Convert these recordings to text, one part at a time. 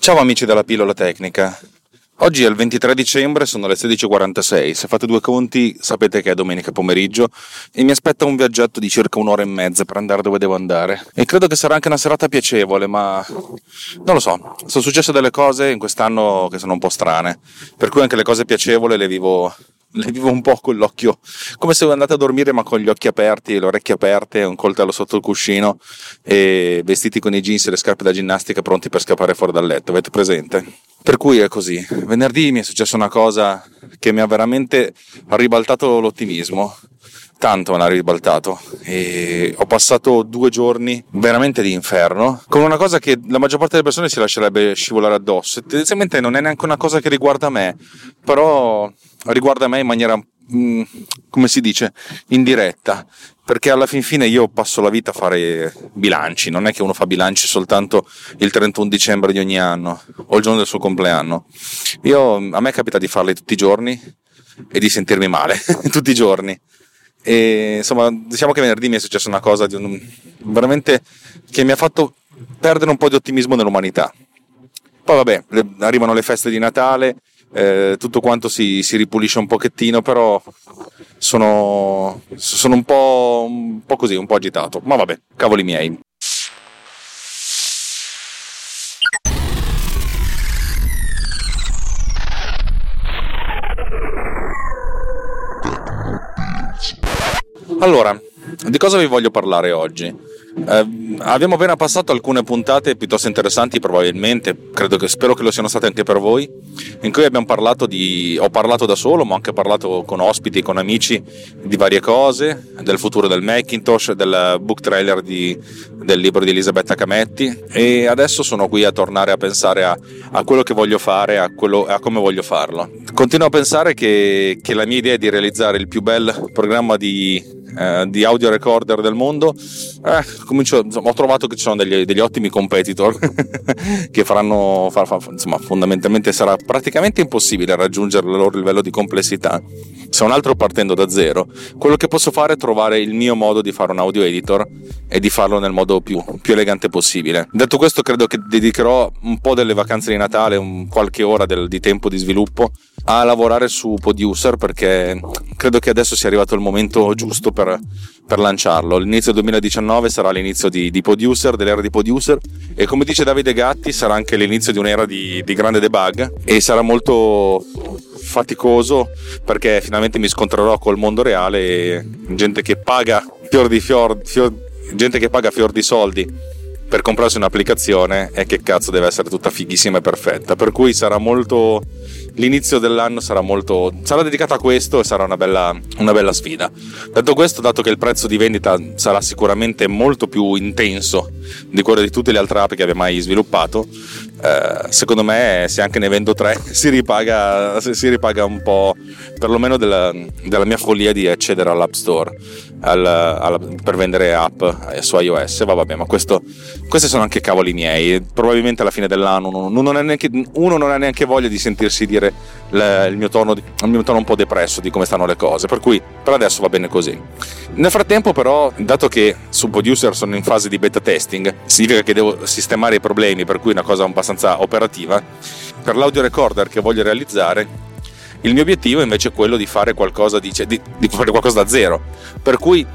Ciao amici della pillola tecnica. Oggi è il 23 dicembre, sono le 16.46. Se fate due conti sapete che è domenica pomeriggio e mi aspetta un viaggetto di circa un'ora e mezza per andare dove devo andare. E credo che sarà anche una serata piacevole, ma non lo so. Sono successe delle cose in quest'anno che sono un po' strane, per cui anche le cose piacevoli le vivo le vivo un po' con l'occhio, come se andate a dormire ma con gli occhi aperti le orecchie aperte, un coltello sotto il cuscino e vestiti con i jeans e le scarpe da ginnastica pronti per scappare fuori dal letto, avete presente? Per cui è così. Venerdì mi è successa una cosa che mi ha veramente ribaltato l'ottimismo. Tanto me l'ha ribaltato e ho passato due giorni veramente di inferno con una cosa che la maggior parte delle persone si lascerebbe scivolare addosso. Tendenzialmente non è neanche una cosa che riguarda me, però riguarda me in maniera mm, come si dice indiretta perché alla fin fine io passo la vita a fare bilanci, non è che uno fa bilanci soltanto il 31 dicembre di ogni anno o il giorno del suo compleanno. Io, a me capita di farli tutti i giorni e di sentirmi male tutti i giorni. E insomma, diciamo che venerdì mi è successa una cosa un, veramente che mi ha fatto perdere un po' di ottimismo nell'umanità. Poi vabbè, le, arrivano le feste di Natale, eh, tutto quanto si, si, ripulisce un pochettino, però sono, sono un, po', un po' così, un po' agitato. Ma vabbè, cavoli miei. Allora, di cosa vi voglio parlare oggi? Eh, abbiamo appena passato alcune puntate piuttosto interessanti, probabilmente, che, spero che lo siano state anche per voi, in cui abbiamo parlato di, ho parlato da solo, ma ho anche parlato con ospiti, con amici di varie cose, del futuro del Macintosh, del book trailer di, del libro di Elisabetta Cametti e adesso sono qui a tornare a pensare a, a quello che voglio fare, a, quello, a, come voglio farlo. Continuo a pensare che, che la mia idea è di realizzare il più bel programma di eh, di audio recorder del mondo, eh, comincio, insomma, ho trovato che ci sono degli, degli ottimi competitor che faranno, far, far, insomma, fondamentalmente sarà praticamente impossibile raggiungere il loro livello di complessità. Se un altro partendo da zero, quello che posso fare è trovare il mio modo di fare un audio editor e di farlo nel modo più, più elegante possibile. Detto questo, credo che dedicherò un po' delle vacanze di Natale, un, qualche ora del, di tempo di sviluppo a lavorare su Producer perché credo che adesso sia arrivato il momento giusto per, per lanciarlo. L'inizio 2019 sarà l'inizio di, di, Producer, dell'era di Producer e come dice Davide Gatti sarà anche l'inizio di un'era di, di grande debug e sarà molto faticoso perché finalmente mi scontrerò col mondo reale e gente che paga fior di fior, fior gente che paga fior di soldi per comprarsi un'applicazione e che cazzo deve essere tutta fighissima e perfetta. Per cui sarà molto l'inizio dell'anno sarà molto sarà dedicato a questo e sarà una bella, una bella sfida. Detto questo dato che il prezzo di vendita sarà sicuramente molto più intenso di quello di tutte le altre app che abbia mai sviluppato eh, secondo me se anche ne vendo tre si ripaga, si ripaga un po' perlomeno della, della mia follia di accedere all'app store al, al, per vendere app su iOS vabbè ma questo, questi sono anche cavoli miei. Probabilmente alla fine dell'anno uno, non, neanche, uno non ha neanche voglia di sentirsi dire il mio, tono, il mio tono un po' depresso di come stanno le cose per cui per adesso va bene così. Nel frattempo però dato che su Producer sono in fase di beta testing significa che devo sistemare i problemi per cui una cosa abbastanza abbastanza operativa, per l'audio recorder che voglio realizzare il mio obiettivo invece è quello di fare qualcosa, di, di, di fare qualcosa da zero. Per cui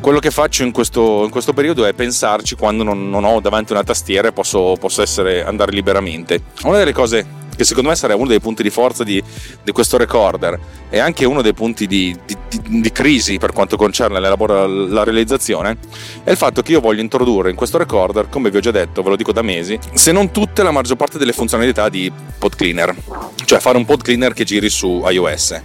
quello che faccio in questo, in questo periodo è pensarci quando non, non, ho davanti una tastiera e posso, posso essere, andare liberamente. Una delle cose che secondo me sarà uno dei punti di forza di, di questo recorder. E anche uno dei punti di, di, di crisi per quanto concerne la, realizzazione, è il fatto che io voglio introdurre in questo recorder, come vi ho già detto, ve lo dico da mesi, se non tutte, la maggior parte delle funzionalità di pod cleaner, cioè fare un pod cleaner che giri su iOS,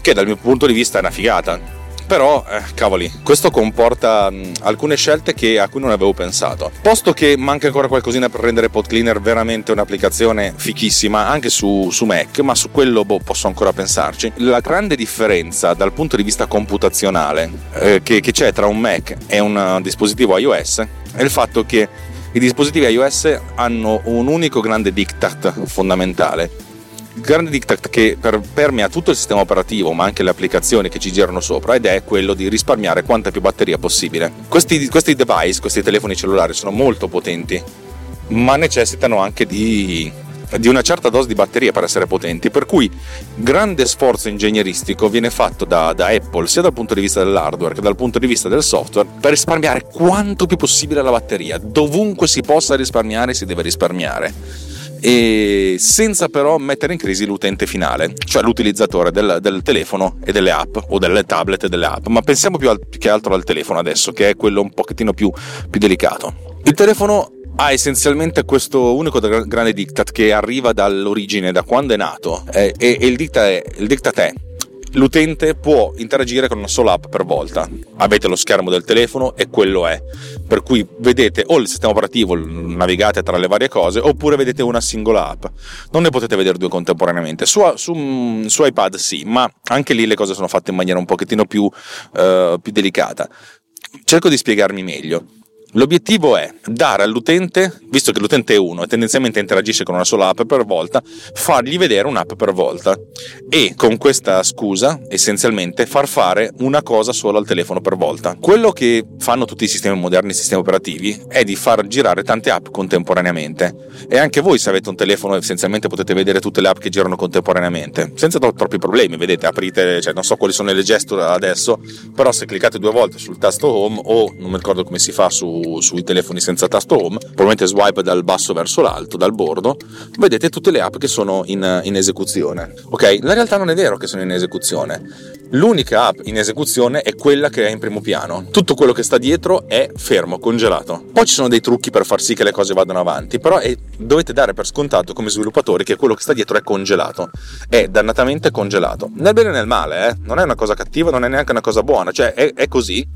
che dal mio punto di vista è una figata però, eh, cavoli, questo comporta mh, alcune scelte che, a cui non avevo pensato. Posto che manca ancora qualcosina per rendere Pod Cleaner veramente un'applicazione fichissima anche su, su Mac, ma su quello boh, posso ancora pensarci. La grande differenza dal punto di vista computazionale eh, che, che c'è tra un Mac e un dispositivo iOS è il fatto che i dispositivi iOS hanno un unico grande diktat fondamentale. Grande diktat che per, permea tutto il sistema operativo, ma anche le applicazioni che ci girano sopra, ed è quello di risparmiare quanta più batteria possibile. Questi, questi device, questi telefoni cellulari sono molto potenti, ma necessitano anche di di una certa dose di batteria per essere potenti, per cui grande sforzo ingegneristico viene fatto da, da, Apple sia dal punto di vista dell'hardware che dal punto di vista del software per risparmiare quanto più possibile la batteria. Dovunque si possa risparmiare si deve risparmiare. E senza però mettere in crisi l'utente finale, cioè l'utilizzatore del, del telefono e delle app o delle tablet e delle app. Ma pensiamo più al, che altro al telefono adesso, che è quello un pochettino più, più delicato. Il telefono ha essenzialmente questo unico grande diktat che arriva dall'origine, da quando è nato, e, e il, diktat è, il diktat è l'utente può interagire con una sola app per volta. Avete lo schermo del telefono e quello è. Per cui vedete o il sistema operativo, navigate tra le varie cose, oppure vedete una singola app. Non ne potete vedere due contemporaneamente. Su, su, su iPad sì, ma anche lì le cose sono fatte in maniera un pochettino più, uh, più delicata. Cerco di spiegarmi meglio. L'obiettivo è dare all'utente, visto che l'utente è uno e tendenzialmente interagisce con una sola app per volta, fargli vedere un'app per volta e con questa scusa essenzialmente far fare una cosa solo al telefono per volta. Quello che fanno tutti i sistemi moderni, i sistemi operativi, è di far girare tante app contemporaneamente e anche voi se avete un telefono essenzialmente potete vedere tutte le app che girano contemporaneamente senza troppi problemi, vedete, aprite, cioè non so quali sono le gesture adesso, però se cliccate due volte sul tasto home o non mi ricordo come si fa su sui telefoni senza tasto home, probabilmente swipe dal basso verso l'alto, dal bordo, vedete tutte le app che sono in, in esecuzione. Ok, la realtà non è vero che sono in esecuzione. L'unica app in esecuzione è quella che è in primo piano. Tutto quello che sta dietro è fermo, congelato. Poi ci sono dei trucchi per far sì che le cose vadano avanti, però è, dovete dare per scontato come sviluppatori che quello che sta dietro è congelato. È dannatamente congelato. Nel bene e nel male, eh? non è una cosa cattiva, non è neanche una cosa buona, cioè è, è così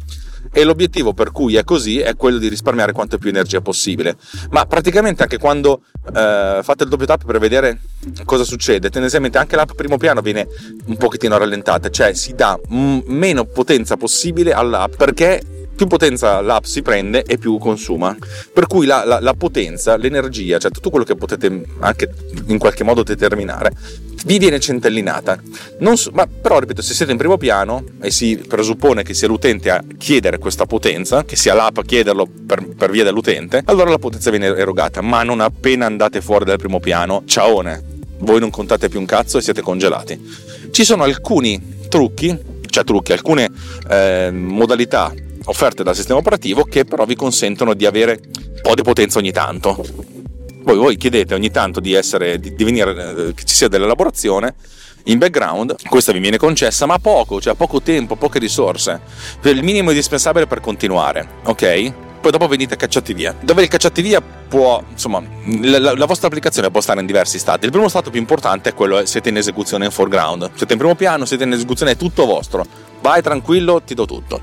e l'obiettivo per cui è così è quello di risparmiare quanto più energia possibile. Ma praticamente anche quando eh, fate il doppio tap per vedere cosa succede, tendenzialmente anche l'app primo piano viene un pochettino rallentata, cioè si dà m- meno potenza possibile all'app perché più potenza l'app si prende e più consuma. Per cui la, la, la, potenza, l'energia, cioè tutto quello che potete anche in qualche modo determinare, vi viene centellinata. So, ma però, ripeto, se siete in primo piano e si presuppone che sia l'utente a chiedere questa potenza, che sia l'app a chiederlo per, per via dell'utente, allora la potenza viene erogata. Ma non appena andate fuori dal primo piano, ciaone, voi non contate più un cazzo e siete congelati. Ci sono alcuni trucchi, cioè trucchi, alcune eh, modalità offerte dal sistema operativo che però vi consentono di avere un po' di potenza ogni tanto. Poi voi chiedete ogni tanto di, essere, di, venire, eh, che ci sia dell'elaborazione in background, questa vi viene concessa, ma poco, cioè poco tempo, poche risorse, per il minimo indispensabile per continuare, ok? Poi dopo venite cacciati via. Dove il cacciati via può, insomma, la, la, vostra applicazione può stare in diversi stati. Il primo stato più importante è quello siete in esecuzione in foreground. Siete in primo piano, siete in esecuzione, è tutto vostro. Vai tranquillo, ti do tutto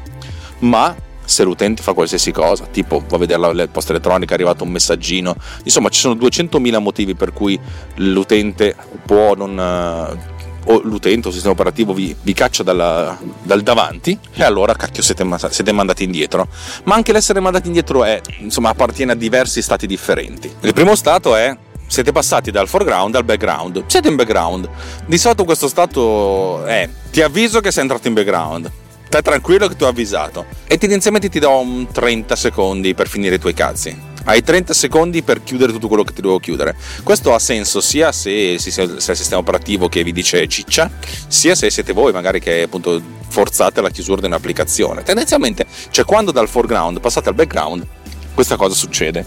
ma se l'utente fa qualsiasi cosa, tipo va a vedere la posta elettronica, è arrivato un messaggino, insomma ci sono 200.000 motivi per cui l'utente può non... Eh, o l'utente o il sistema operativo vi, vi caccia dalla, dal davanti e allora cacchio siete, siete, mandati indietro. Ma anche l'essere mandati indietro è, insomma, appartiene a diversi stati differenti. Il primo stato è siete passati dal foreground al background. Siete in background. Di solito questo stato è ti avviso che sei entrato in background Stai tranquillo che ti ho avvisato. E tendenzialmente ti do un 30 secondi per finire i tuoi cazzi. Hai 30 secondi per chiudere tutto quello che ti devo chiudere. Questo ha senso sia se, se, se è il sistema operativo che vi dice ciccia, sia se siete voi magari che appunto forzate la chiusura di un'applicazione. Tendenzialmente, cioè quando dal foreground passate al background, questa cosa succede.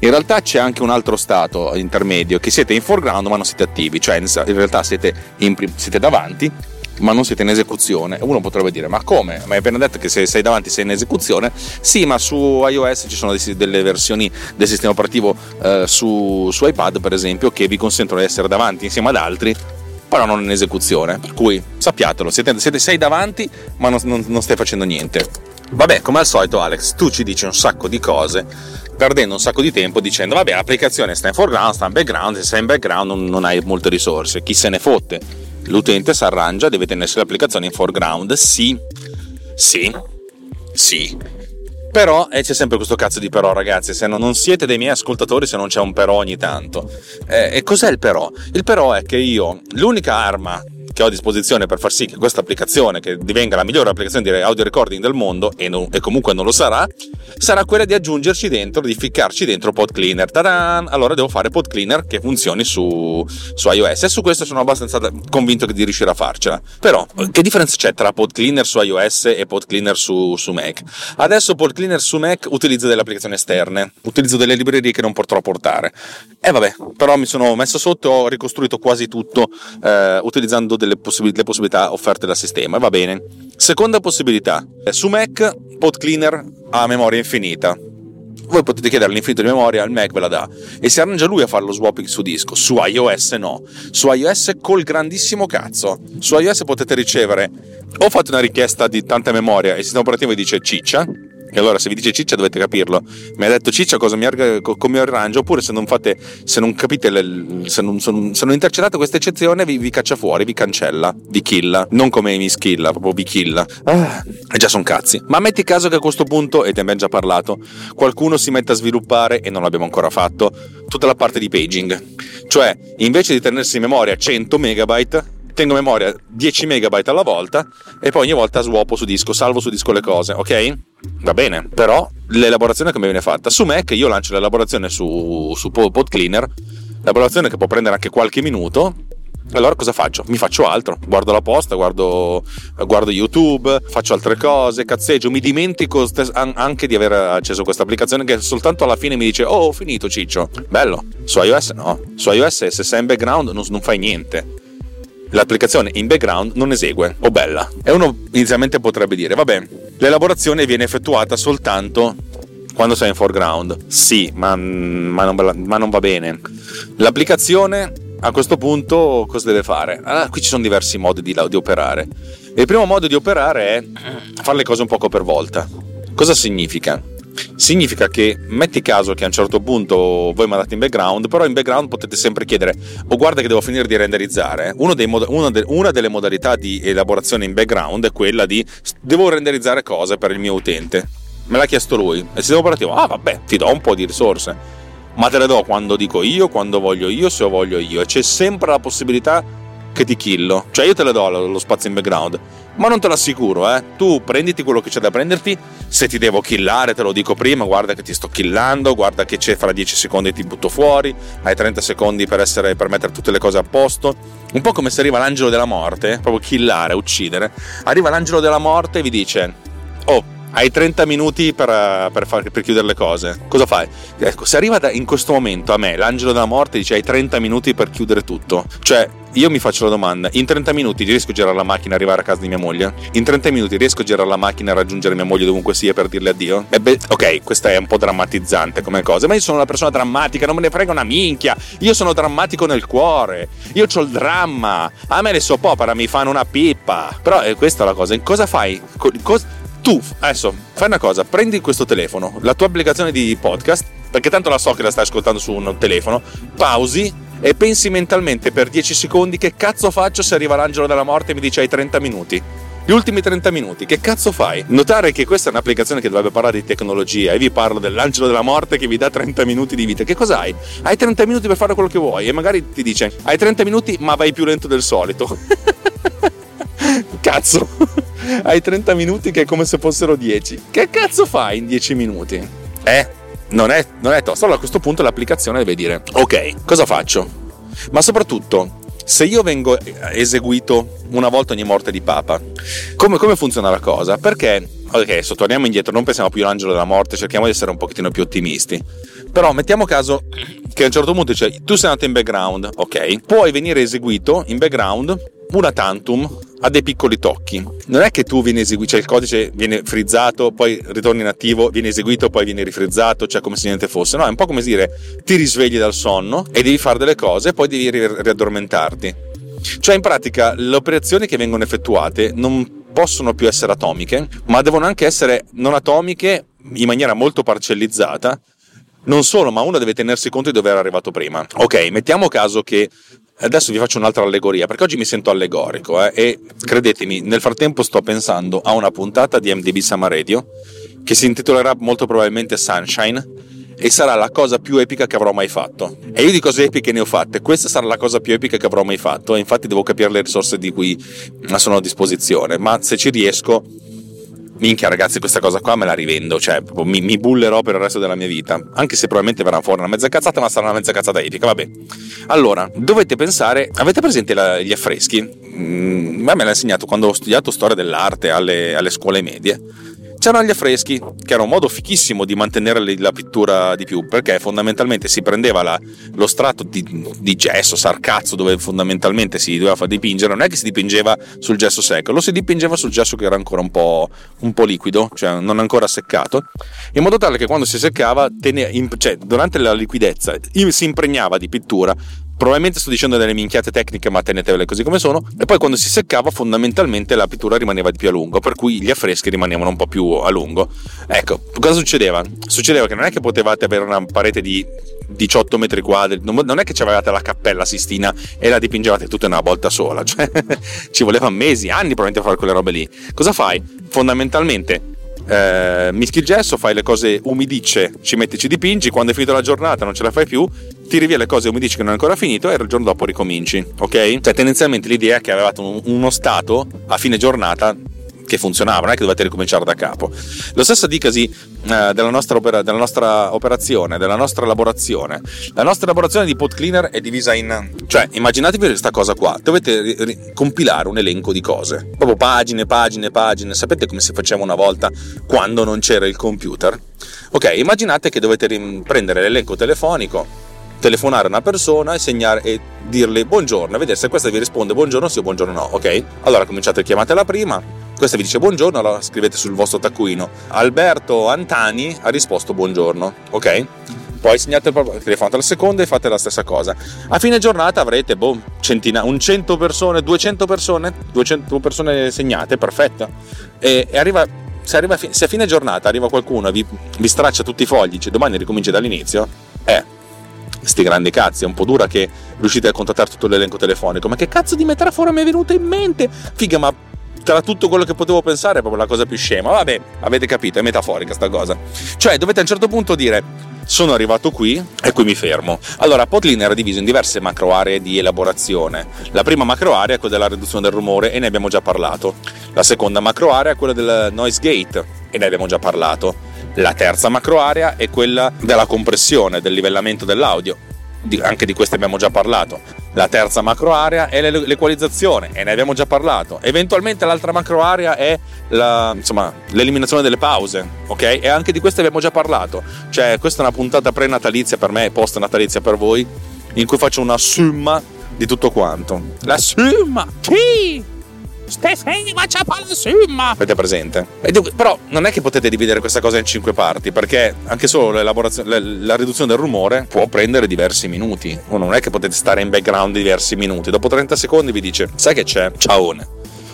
In realtà c'è anche un altro stato intermedio che siete in foreground ma non siete attivi, cioè in realtà siete, in, siete davanti ma non siete in esecuzione. Uno potrebbe dire: Ma come? Ma hai appena detto che se sei davanti sei in esecuzione? Sì, ma su iOS ci sono delle versioni del sistema operativo eh, su, su iPad, per esempio, che vi consentono di essere davanti insieme ad altri però non in esecuzione. Per cui sappiatelo, siete, siete sei davanti, ma non, non, non stai facendo niente. Vabbè, come al solito, Alex, tu ci dici un sacco di cose, perdendo un sacco di tempo dicendo: Vabbè, l'applicazione sta in foreground, sta in background, se sei in background non, non hai molte risorse. Chi se ne fotte? L'utente si arrangia, deve tenersi l'applicazione in foreground. Sì, sì, sì. Però eh, c'è sempre questo cazzo di però, ragazzi. Se non, non, siete dei miei ascoltatori, se non c'è un però ogni tanto. Eh, e cos'è il però? Il però è che io, l'unica arma che ho a disposizione per far sì che questa applicazione, che divenga la migliore applicazione di audio recording del mondo, e, non, e comunque non lo sarà, sarà quella di aggiungerci dentro, di ficcarci dentro Pod Cleaner. Ta-dan! Allora devo fare Pod Cleaner che funzioni su, su iOS e su questo sono abbastanza convinto di riuscire a farcela. Però, che differenza c'è tra Pod Cleaner su iOS e Pod Cleaner su, su Mac? Adesso Pod Cleaner su Mac utilizza delle applicazioni esterne, utilizzo delle librerie che non potrò portare. E vabbè, però mi sono messo sotto, ho ricostruito quasi tutto eh, utilizzando delle possib- possibilità offerte dal sistema. Va bene. Seconda possibilità. Su Mac, Pod Cleaner ha memoria infinita. Voi potete chiedere l'infinito di memoria, il Mac ve la dà e si arrangia lui a fare lo swapping su disco. Su iOS no. Su iOS col grandissimo cazzo. Su iOS potete ricevere o fate una richiesta di tanta memoria e il sistema operativo vi dice ciccia e allora se vi dice ciccia dovete capirlo. Mi ha detto ciccia cosa mi, arga, come arrangio, oppure se non fate, se non capite, le, se, non, se, non, intercettate questa eccezione vi, vi, caccia fuori, vi cancella, vi killa. Non come mi skilla, proprio vi killa. Ah, e già sono cazzi. Ma metti caso che a questo punto, e te abbiamo già parlato, qualcuno si mette a sviluppare, e non l'abbiamo ancora fatto, tutta la parte di paging. Cioè, invece di tenersi in memoria 100 megabyte, tengo memoria 10 megabyte alla volta e poi ogni volta swapo su disco, salvo su disco le cose, ok? Va bene, però l'elaborazione come viene fatta? Su Mac io lancio l'elaborazione su, su Pod Cleaner, l'elaborazione che può prendere anche qualche minuto. Allora cosa faccio? Mi faccio altro, guardo la posta, guardo, guardo YouTube, faccio altre cose, cazzeggio, mi dimentico anche di aver acceso questa applicazione che soltanto alla fine mi dice oh ho finito ciccio. Bello, su iOS no, su iOS se sei in background non, non fai niente l'applicazione in background non esegue o bella. E uno inizialmente potrebbe dire, vabbè, l'elaborazione viene effettuata soltanto quando sei in foreground. Sì, ma, ma, non, ma non va bene. L'applicazione a questo punto cosa deve fare? Ah, qui ci sono diversi modi di, di operare. Il primo modo di operare è fare le cose un poco per volta. Cosa significa? Significa che metti caso che a un certo punto voi mandate in background, però in background potete sempre chiedere, oh guarda che devo finire di renderizzare. Mod- una, de- una, delle modalità di elaborazione in background è quella di devo renderizzare cose per il mio utente. Me l'ha chiesto lui. E sistema operativo, ah vabbè, ti do un po' di risorse. Ma te le do quando dico io, quando voglio io, se voglio io. E c'è sempre la possibilità che ti killo. Cioè io te le do lo spazio in background ma non te l'assicuro, eh. Tu prenditi quello che c'è da prenderti. Se ti devo killare, te lo dico prima, guarda che ti sto killando, guarda che c'è fra 10 secondi ti butto fuori, hai 30 secondi per, essere, per mettere tutte le cose a posto. Un po' come se arriva l'angelo della morte, proprio killare, uccidere. Arriva l'angelo della morte e vi dice: Oh, hai 30 minuti per, per, far, per, chiudere le cose. Cosa fai? Ecco, se arriva da, in questo momento a me l'angelo della morte dice hai 30 minuti per chiudere tutto. Cioè, io mi faccio la domanda: in 30 minuti riesco a girare la macchina e arrivare a casa di mia moglie? In 30 minuti riesco a girare la macchina e raggiungere mia moglie dovunque sia per dirle addio? E ok, questa è un po' drammatizzante come cosa, ma io sono una persona drammatica, non me ne frega una minchia. Io sono drammatico nel cuore. Io ho il dramma. A me le soap opera mi fanno una pippa. Però è questa la cosa. Cosa fai? Cosa tu adesso fai una cosa, prendi questo telefono, la tua applicazione di podcast, perché tanto la so che la stai ascoltando su un telefono, pausi e pensi mentalmente per 10 secondi che cazzo faccio se arriva l'angelo della morte e mi dice hai 30 minuti. Gli ultimi 30 minuti, che cazzo fai? Notare che questa è un'applicazione che dovrebbe parlare di tecnologia e vi parlo dell'angelo della morte che vi dà 30 minuti di vita. Che cos'hai? Hai 30 minuti per fare quello che vuoi e magari ti dice hai 30 minuti ma vai più lento del solito. cazzo, hai 30 minuti che è come se fossero 10. Che cazzo fai in 10 minuti? Eh? Non è, non è tosto. Allora a questo punto l'applicazione deve dire, ok, cosa faccio? Ma soprattutto, se io vengo eseguito una volta ogni morte di papa, come, come funziona la cosa? Perché, ok, adesso torniamo indietro, non pensiamo più all'angelo della morte, cerchiamo di essere un pochettino più ottimisti. Però mettiamo caso che a un certo punto dice, tu sei andato in background, ok, puoi venire eseguito in background una tantum ha dei piccoli tocchi. Non è che tu vieni eseguito, cioè il codice viene frizzato, poi ritorni in attivo, viene eseguito, poi viene rifrizzato, cioè come se niente fosse. No, è un po' come dire ti risvegli dal sonno e devi fare delle cose e poi devi riaddormentarti. Cioè in pratica le operazioni che vengono effettuate non possono più essere atomiche, ma devono anche essere non atomiche in maniera molto parcellizzata. Non solo, ma uno deve tenersi conto di dove era arrivato prima. Ok, mettiamo caso che Adesso vi faccio un'altra allegoria, perché oggi mi sento allegorico eh, e credetemi, nel frattempo sto pensando a una puntata di MDB Summer Radio che si intitolerà molto probabilmente Sunshine e sarà la cosa più epica che avrò mai fatto. E io di cose epiche ne ho fatte, questa sarà la cosa più epica che avrò mai fatto e infatti devo capire le risorse di cui sono a disposizione, ma se ci riesco minchia ragazzi questa cosa qua me la rivendo, cioè mi, mi, bullerò per il resto della mia vita, anche se probabilmente verrà fuori una mezza cazzata, ma sarà una mezza cazzata epica, vabbè. Allora, dovete pensare, avete presente la, gli affreschi? Mm, me l'ha insegnato quando ho studiato storia dell'arte alle, alle scuole medie C'erano gli affreschi, che era un modo fichissimo di mantenere la pittura di più, perché fondamentalmente si prendeva la, lo strato di, di, gesso, sarcazzo, dove fondamentalmente si doveva far dipingere, non è che si dipingeva sul gesso secco, lo si dipingeva sul gesso che era ancora un po', un po liquido, cioè non ancora seccato, in modo tale che quando si seccava, tene, cioè, durante la liquidezza, si impregnava di pittura probabilmente sto dicendo delle minchiate tecniche, ma tenetevele così come sono. E poi quando si seccava, fondamentalmente la pittura rimaneva di più a lungo, per cui gli affreschi rimanevano un po' più a lungo. Ecco, cosa succedeva? Succedeva che non è che potevate avere una parete di 18 metri quadri, non è che avevate la cappella Sistina e la dipingevate tutta in una volta sola, cioè ci volevano mesi, anni probabilmente a fare quelle robe lì. Cosa fai? Fondamentalmente eh, mischi il gesso, fai le cose umidicce, ci metti, ci dipingi, quando è finita la giornata non ce la fai più, tiri via le cose umidicce che non è ancora finito e il giorno dopo ricominci, ok? Cioè tendenzialmente l'idea è che avevate uno stato a fine giornata che funzionava, non è che dovete ricominciare da capo. Lo stesso dicasi eh, della, nostra opera, della, nostra operazione, della nostra elaborazione. La nostra elaborazione di pod cleaner è divisa in... cioè immaginatevi questa cosa qua, dovete ri- ri- compilare un elenco di cose, proprio pagine, pagine, pagine, sapete come si faceva una volta quando non c'era il computer? Ok, immaginate che dovete prendere l'elenco telefonico, telefonare a una persona e, segnare, e dirle buongiorno e vedere se questa vi risponde buongiorno sì o buongiorno no, ok? Allora cominciate, chiamatela prima, questa vi dice buongiorno, allora scrivete sul vostro taccuino. Alberto Antani ha risposto buongiorno, ok? Poi segnate il telefono alla seconda e fate la stessa cosa. A fine giornata avrete boh, centina, un 100 persone, 200 persone, 200 persone segnate, perfetto. E, e arriva, se, arriva, se, a fine giornata arriva qualcuno e vi, vi straccia tutti i fogli, dice domani ricomincia dall'inizio, eh, sti grandi cazzi, è un po' dura che riuscite a contattare tutto l'elenco telefonico. Ma che cazzo di metafora mi è venuta in mente? Figa, ma tra tutto quello che potevo pensare è proprio la cosa più scema. Vabbè, avete capito, è metaforica sta cosa. Cioè, dovete a un certo punto dire sono arrivato qui e qui mi fermo. Allora, Podlin era diviso in diverse macro aree di elaborazione. La prima macro area è quella della riduzione del rumore e ne abbiamo già parlato. La seconda macro area è quella del noise gate e ne abbiamo già parlato. La terza macro area è quella della compressione, del livellamento dell'audio anche di queste abbiamo già parlato. La terza macro area è l'equalizzazione e ne abbiamo già parlato. Eventualmente l'altra macro area è la, insomma, l'eliminazione delle pause, ok? E anche di queste abbiamo già parlato. Cioè, questa è una puntata pre-natalizia per me e post-natalizia per voi, in cui faccio una summa di tutto quanto. La summa! Sì! Avete presente? Però non è che potete dividere questa cosa in cinque parti, perché anche solo la riduzione del rumore può prendere diversi minuti. O non è che potete stare in background diversi minuti. Dopo 30 secondi vi dice, sai che c'è? Ciaone.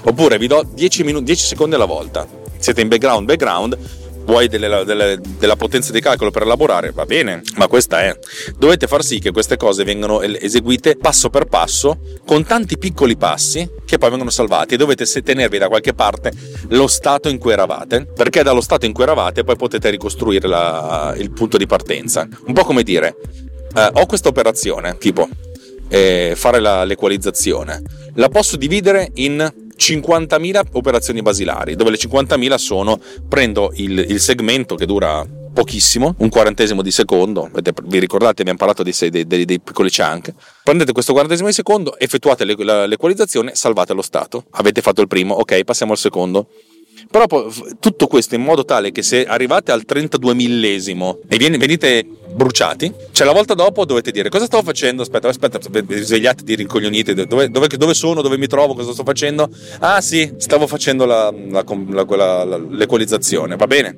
Oppure vi do 10, minuti, 10 secondi alla volta. Siete in background, background, vuoi delle, delle, della potenza di calcolo per elaborare, va bene, ma questa è. Dovete far sì che queste cose vengano eseguite passo per passo, con tanti piccoli passi che poi vengono salvati e dovete tenervi da qualche parte lo stato in cui eravate, perché dallo stato in cui eravate poi potete ricostruire la, il punto di partenza. Un po' come dire, eh, ho questa operazione, tipo eh, fare la, l'equalizzazione, la posso dividere in 50.000 operazioni basilari, dove le 50.000 sono prendo il, il segmento che dura pochissimo, un quarantesimo di secondo, vi ricordate abbiamo parlato dei, dei, dei, dei piccoli chunk, prendete questo quarantesimo di secondo, effettuate l'equalizzazione, salvate lo stato, avete fatto il primo, ok, passiamo al secondo, però tutto questo in modo tale che se arrivate al 32 millesimo e venite bruciati, cioè la volta dopo dovete dire cosa stavo facendo, aspetta, aspetta, svegliate di rincoglioniti, dove, dove, dove, sono, dove mi trovo, cosa sto facendo? Ah sì, stavo facendo la, la, la, l'equalizzazione, va bene?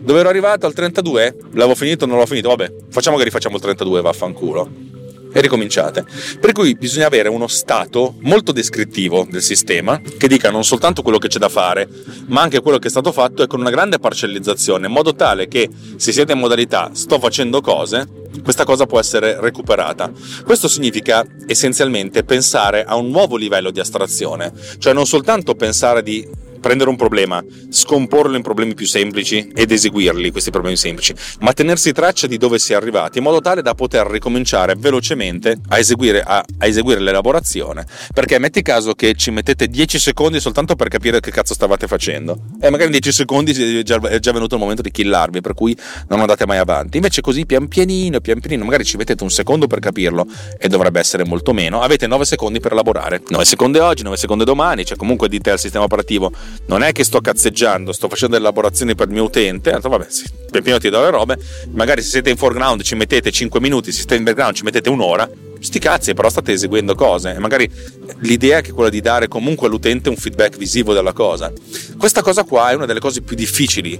Dove ero arrivato al 32? L'avevo finito non l'ho finito? Vabbè, facciamo che rifacciamo il 32, vaffanculo e ricominciate. Per cui bisogna avere uno stato molto descrittivo del sistema che dica non soltanto quello che c'è da fare, ma anche quello che è stato fatto e con una grande parcellizzazione, in modo tale che se siete in modalità sto facendo cose, questa cosa può essere recuperata. Questo significa essenzialmente pensare a un nuovo livello di astrazione, cioè non soltanto pensare di prendere un problema, scomporlo in problemi più semplici ed eseguirli, questi problemi semplici, ma tenersi traccia di dove si è arrivati in modo tale da poter ricominciare velocemente a eseguire, a, a eseguire l'elaborazione. Perché metti caso che ci mettete 10 secondi soltanto per capire che cazzo stavate facendo, e magari in 10 secondi è già, è già venuto il momento di killarvi, per cui non andate mai avanti. Invece così pian pianino, pian pianino, magari ci mettete un secondo per capirlo, e dovrebbe essere molto meno, avete 9 secondi per elaborare. 9 secondi oggi, 9 secondi domani, cioè comunque dite al sistema operativo non è che sto cazzeggiando, sto facendo elaborazioni per il mio utente, detto, vabbè, sì, pian piano ti do le robe, magari se siete in foreground ci mettete 5 minuti, se siete in background ci mettete un'ora, sti cazzi, però state eseguendo cose e magari l'idea è quella di dare comunque all'utente un feedback visivo della cosa. Questa cosa qua è una delle cose più difficili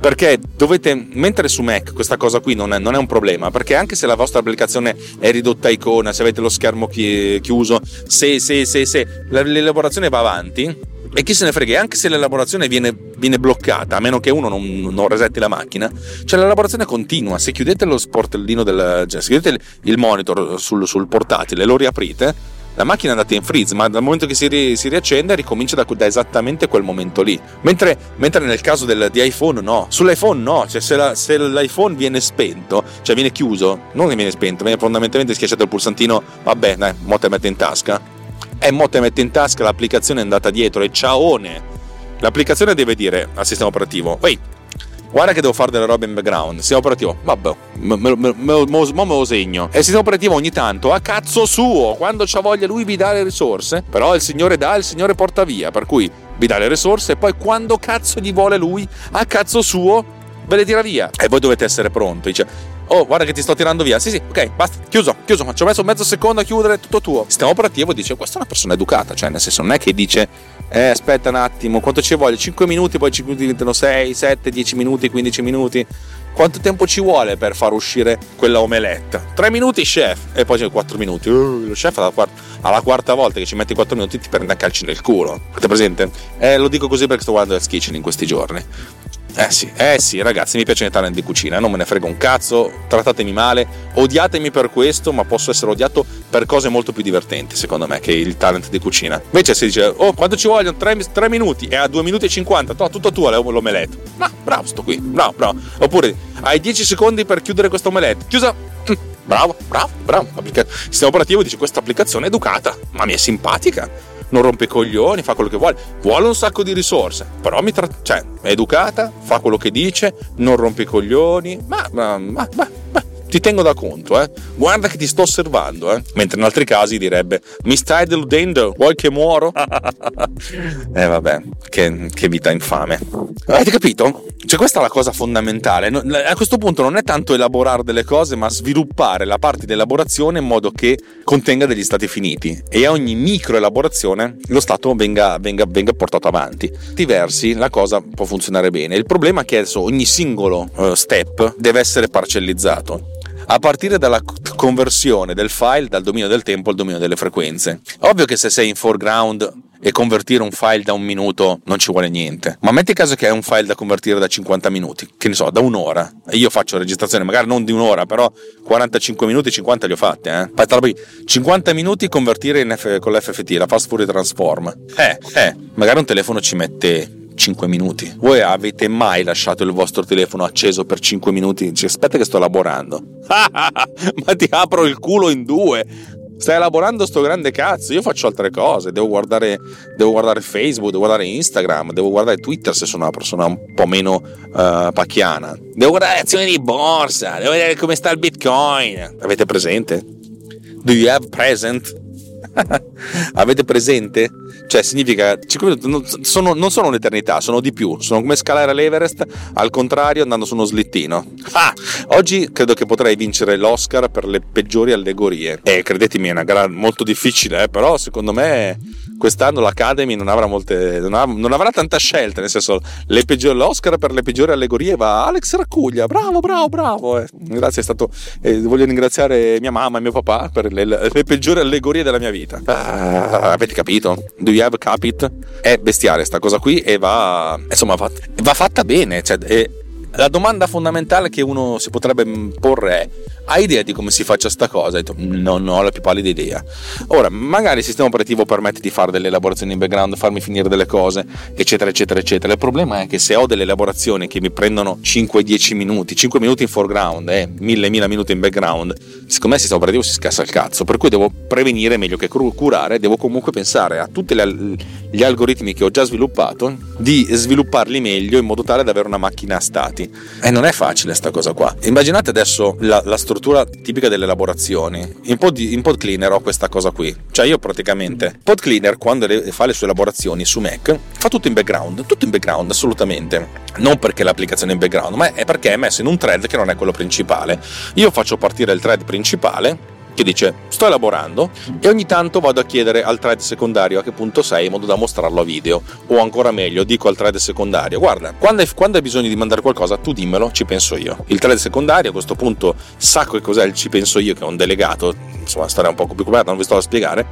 perché dovete, mentre su Mac questa cosa qui non è, non è, un problema, perché anche se la vostra applicazione è ridotta a icona, se avete lo schermo chiuso, se, se, se, se l'elaborazione va avanti, e chi se ne frega, anche se l'elaborazione viene, viene bloccata, a meno che uno non, non, resetti la macchina, cioè l'elaborazione continua. Se chiudete lo sportellino del, cioè se chiudete il monitor sul, sul portatile e lo riaprite, la macchina è andata in freeze, ma dal momento che si, ri, si riaccende ricomincia da, da, esattamente quel momento lì. Mentre, mentre nel caso del, di iPhone no, sull'iPhone no, cioè se, la, se, l'iPhone viene spento, cioè viene chiuso, non che viene spento, viene fondamentalmente schiacciato il pulsantino, vabbè, dai, mo te mette in tasca e mo te mette in tasca l'applicazione è andata dietro e ciaone. L'applicazione deve dire al sistema operativo ehi guarda che devo fare delle robe in background. Sistema operativo vabbè me, me, me, me, lo segno. E il sistema operativo ogni tanto a cazzo suo quando c'ha voglia lui vi dà le risorse. Però il signore dà il signore porta via per cui vi dà le risorse e poi quando cazzo gli vuole lui a cazzo suo ve le tira via. E voi dovete essere pronti dice Oh, guarda che ti sto tirando via. Sì, sì, ok, basta, chiuso, chiuso. Ci ho messo mezzo secondo a chiudere, tutto tuo. Sistema operativo dice: Questa è una persona educata. Cioè, nel senso, non è che dice: Eh, aspetta un attimo, quanto ci vuole? 5 minuti, poi 5 minuti diventano 6, 7, 10 minuti, 15 minuti. Quanto tempo ci vuole per far uscire quella omeletta? 3 minuti, chef. E poi c'è 4 minuti. Uh, lo chef alla quarta, alla quarta, volta che ci metti 4 minuti ti prende a calci nel culo. Avete presente? Eh, lo dico così perché sto guardando Hell's Kitchen in questi giorni. Eh sì, eh sì, ragazzi, mi piace il talent di cucina, non me ne frega un cazzo, trattatemi male, odiatemi per questo, ma posso essere odiato per cose molto più divertenti, secondo me, che il talent di cucina. Invece si dice, oh, quanto ci vogliono? 3, minuti, e a 2 minuti e 50, to, tutto tuo l'omelette. Ma bravo sto qui, bravo, bravo. Oppure, hai 10 secondi per chiudere questa omelette. Chiusa. Mm, bravo, bravo, bravo. Il sistema operativo dice, questa applicazione è educata, ma mi è simpatica non rompe i coglioni, fa quello che vuole, vuole un sacco di risorse, però mi tra- cioè, è educata, fa quello che dice, non rompe i coglioni, ma, ma, ma, ma, ma ti tengo da conto, eh. Guarda che ti sto osservando, eh. Mentre in altri casi direbbe: Mi stai deludendo, vuoi che muoro? eh, vabbè, che, che, vita infame. Avete capito? Cioè, questa è la cosa fondamentale. A questo punto non è tanto elaborare delle cose, ma sviluppare la parte di elaborazione in modo che contenga degli stati finiti e a ogni micro elaborazione lo stato venga, venga, venga portato avanti. Diversi, la cosa può funzionare bene. Il problema è che adesso ogni singolo uh, step deve essere parcellizzato a partire dalla conversione del file dal dominio del tempo al dominio delle frequenze. Ovvio che se sei in foreground e convertire un file da un minuto non ci vuole niente. Ma metti caso che hai un file da convertire da 50 minuti, che ne so, da un'ora. Io faccio registrazione, magari non di un'ora, però 45 minuti, 50 li ho fatti, eh. 50 minuti convertire F- con l'FFT, la Fast Fourier Transform. Eh, eh, magari un telefono ci mette 5 minuti. Voi avete mai lasciato il vostro telefono acceso per 5 minuti? Dice, aspetta che sto elaborando. Ma ti apro il culo in due. Stai elaborando sto grande cazzo. Io faccio altre cose. Devo guardare, devo guardare Facebook, devo guardare Instagram, devo guardare Twitter se sono una persona un po' meno uh, pacchiana. Devo guardare azioni di borsa. Devo vedere come sta il Bitcoin. Avete presente? Do you have present? Avete presente? Cioè, significa 5 minuti non sono, non sono un'eternità, sono di più. Sono come scalare l'Everest, al contrario, andando su uno slittino. Ah, oggi credo che potrei vincere l'Oscar per le peggiori allegorie. E eh, credetemi, è una gara molto difficile, eh, però secondo me quest'anno l'Academy non avrà, molte, non, ha, non avrà tanta scelta, nel senso peggiori, l'Oscar per le peggiori allegorie va Alex Raccuglia, bravo, bravo, bravo. Eh, grazie, è stato, eh, voglio ringraziare mia mamma e mio papà per le, le peggiori allegorie della mia vita. Ah, avete capito? Do you have capit? È bestiale sta cosa qui e va, insomma, va, va fatta bene, cioè, è, la domanda fondamentale che uno si potrebbe porre è hai idea di come si faccia sta cosa? Non ho la più pallida idea. Ora, magari il sistema operativo permette di fare delle elaborazioni in background, farmi finire delle cose, eccetera, eccetera, eccetera. Il problema è che se ho delle elaborazioni che mi prendono 5-10 minuti, 5 minuti in foreground e eh, 1000-1000 minuti in background, secondo me il sistema operativo si scassa il cazzo. Per cui devo prevenire meglio che curare, devo comunque pensare a tutti gli algoritmi che ho già sviluppato, di svilupparli meglio in modo tale da avere una macchina a stati. E non è facile sta cosa qua. Immaginate adesso la, la struttura tipica delle elaborazioni. In Pod, in pod Cleaner ho questa cosa qui. Cioè io praticamente, Pod Cleaner quando le, fa le sue elaborazioni su Mac, fa tutto in background, tutto in background assolutamente. Non perché l'applicazione è in background, ma è perché è messo in un thread che non è quello principale. Io faccio partire il thread principale che dice sto elaborando e ogni tanto vado a chiedere al thread secondario a che punto sei in modo da mostrarlo a video. O ancora meglio dico al thread secondario guarda quando hai, quando hai bisogno di mandare qualcosa tu dimmelo ci penso io. Il thread secondario a questo punto sa che cos'è il ci penso io che è un delegato insomma storia un po' più complicata non vi sto a spiegare.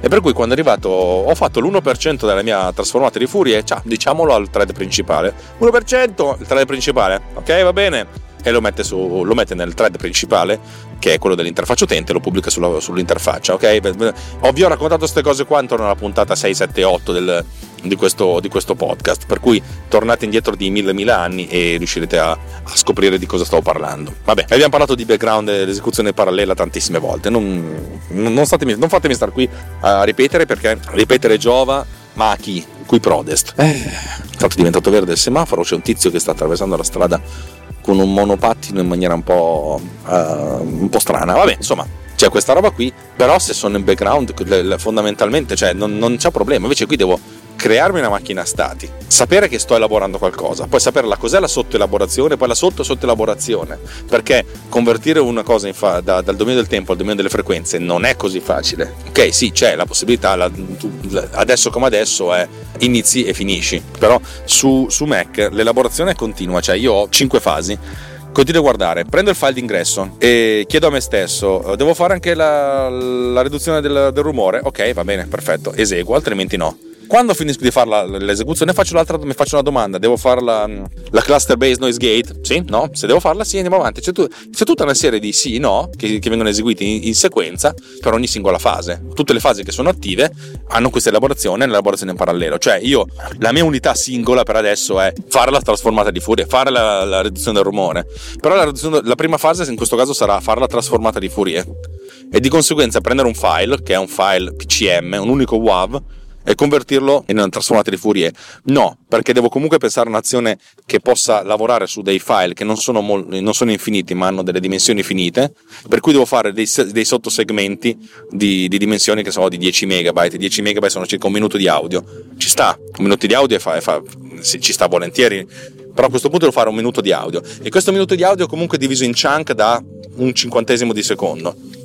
E per cui quando è arrivato ho fatto l'1% della mia trasformata di furie ciao diciamolo al thread principale. 1% il thread principale ok va bene e lo mette, su, lo mette, nel thread principale che è quello dell'interfaccia utente lo pubblica sulla, sull'interfaccia ok? Ovvio ho raccontato queste cose qua intorno alla puntata 6, 7, 8 del, di, questo, di, questo, podcast per cui tornate indietro di mille mille anni e riuscirete a, a scoprire di cosa stavo parlando. Vabbè abbiamo parlato di background e l'esecuzione parallela tantissime volte. Non, non, statemi, non fatemi stare qui a ripetere perché ripetere giova ma a chi? Qui prodest eh, tanto è diventato verde il semaforo c'è un tizio che sta attraversando la strada con un monopattino in maniera un po', uh, un po strana. Vabbè, insomma, c'è questa roba qui, però se sono in background fondamentalmente cioè, non, non c'è problema, invece qui devo crearmi una macchina a stati, sapere che sto elaborando qualcosa, poi sapere la cos'è la sottoelaborazione, poi la sotto sottoelaborazione, perché convertire una cosa fa- da, dal dominio del tempo al dominio delle frequenze non è così facile. Ok, sì, c'è la possibilità, la, tu, adesso come adesso è inizi e finisci, però su, su Mac l'elaborazione è continua, cioè io ho 5 fasi continuo a guardare, prendo il file d'ingresso e chiedo a me stesso, devo fare anche la, la riduzione del, del, rumore? Ok, va bene, perfetto, eseguo, altrimenti no. Quando finisco di fare l'esecuzione faccio mi faccio una domanda, devo fare la, la, cluster based noise gate? Sì? No? Se devo farla sì andiamo avanti. C'è, tu, c'è tutta una serie di sì, no, che, che vengono eseguiti in, in, sequenza per ogni singola fase. Tutte le fasi che sono attive hanno questa elaborazione e l'elaborazione in parallelo. Cioè io, la mia unità singola per adesso è fare la trasformata di Fourier, fare la, la riduzione del rumore. Però la, la prima fase in questo caso sarà fare la trasformata di Fourier e di conseguenza prendere un file che è un file PCM, un unico WAV e convertirlo in una trasformata di Fourier. No, perché devo comunque pensare a un'azione che possa lavorare su dei file che non sono, mol- non sono infiniti ma hanno delle dimensioni finite, per cui devo fare dei, dei sottosegmenti di, di, dimensioni che sono di 10 megabyte. 10 megabyte sono circa un minuto di audio. Ci sta, un minuto di audio fa, fa, ci sta volentieri, però a questo punto devo fare un minuto di audio. E questo minuto di audio è comunque diviso in chunk da un cinquantesimo di secondo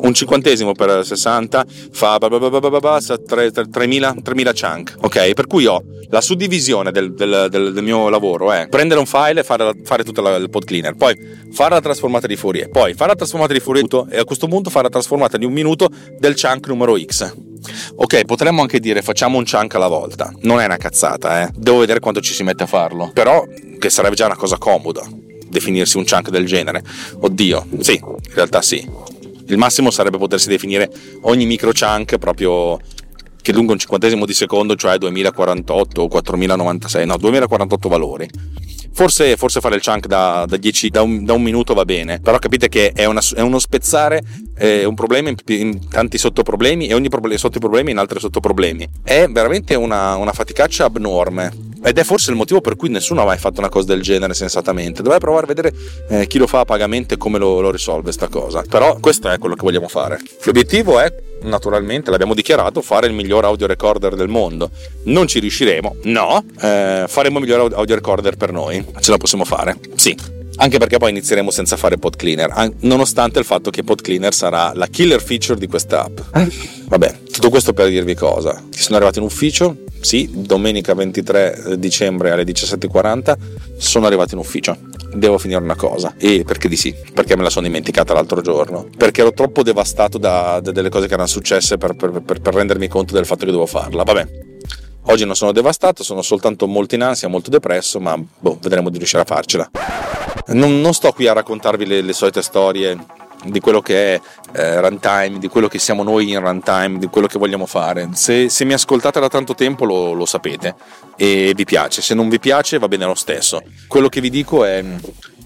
un cinquantesimo per 60 fa 3000, 3000 chunk, ok? Per cui ho la suddivisione del, del, del, del mio lavoro è prendere un file e fare, fare tutto il pod cleaner, poi fare la trasformata di Fourier, poi fare la trasformata di Fourier e a questo punto fare la trasformata di un minuto del chunk numero X. Ok, potremmo anche dire facciamo un chunk alla volta. Non è una cazzata, eh. Devo vedere quanto ci si mette a farlo. Però che sarebbe già una cosa comoda definirsi un chunk del genere. Oddio, sì, in realtà sì. Il massimo sarebbe potersi definire ogni micro chunk proprio che lungo un cinquantesimo di secondo, cioè 2048 o 4096, no, 2048 valori. Forse, forse fare il chunk da, da, 10, da, un, da, un, minuto va bene, però capite che è, una, è uno spezzare eh, un problema in, in, tanti sottoproblemi e ogni problem- sottoproblemi in altri sottoproblemi. È veramente una, una faticaccia abnorme ed è forse il motivo per cui nessuno ha mai fatto una cosa del genere sensatamente. Dovrei provare a vedere eh, chi lo fa a pagamento e come lo, lo risolve sta cosa. Però questo è quello che vogliamo fare. L'obiettivo è, naturalmente, l'abbiamo dichiarato, fare il miglior audio recorder del mondo. Non ci riusciremo, no, eh, faremo il miglior audio recorder per noi. Ce la possiamo fare? Sì. Anche perché poi inizieremo senza fare pod cleaner, nonostante il fatto che pod cleaner sarà la killer feature di questa app. Eh? Vabbè, tutto questo per dirvi cosa. Sono arrivato in ufficio, sì, domenica 23 dicembre alle 17.40 sono arrivato in ufficio. Devo finire una cosa. E perché di sì? Perché me la sono dimenticata l'altro giorno. Perché ero troppo devastato da, da delle cose che erano successe per, per, per, per rendermi conto del fatto che dovevo farla. Vabbè, Oggi non sono devastato, sono soltanto molto in ansia, molto depresso, ma boh, vedremo di riuscire a farcela. Non, non sto qui a raccontarvi le, le solite storie di quello che è eh, runtime, di quello che siamo noi in runtime, di quello che vogliamo fare. Se, se mi ascoltate da tanto tempo lo, lo, sapete e vi piace, se non vi piace va bene lo stesso. Quello che vi dico è...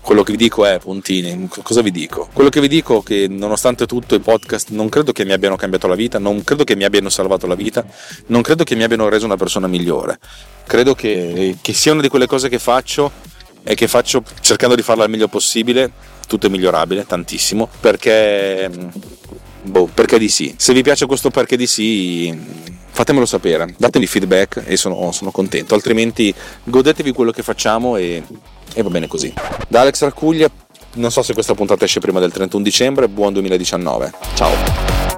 Quello che vi dico è, puntini, cosa vi dico? Quello che vi dico è che nonostante tutto i podcast non credo che mi abbiano cambiato la vita, non credo che mi abbiano salvato la vita, non credo che mi abbiano reso una persona migliore. Credo che, che sia una di quelle cose che faccio e che faccio cercando di farla al meglio possibile, tutto è migliorabile, tantissimo, perché, boh, perché di sì. Se vi piace questo perché di sì, fatemelo sapere, datemi feedback e sono, sono contento, altrimenti godetevi quello che facciamo e, e va bene così. Da Alex Arcuglia, non so se questa puntata esce prima del 31 dicembre, buon 2019, ciao!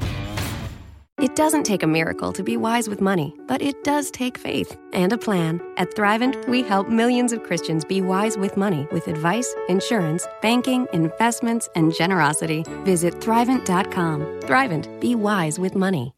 It doesn't take a miracle to be wise with money, but it does take faith and a plan. At Thrivent, we help millions of Christians be wise with money with advice, insurance, banking, investments, and generosity. Visit Thrivent.com. Thrivent, be wise with money.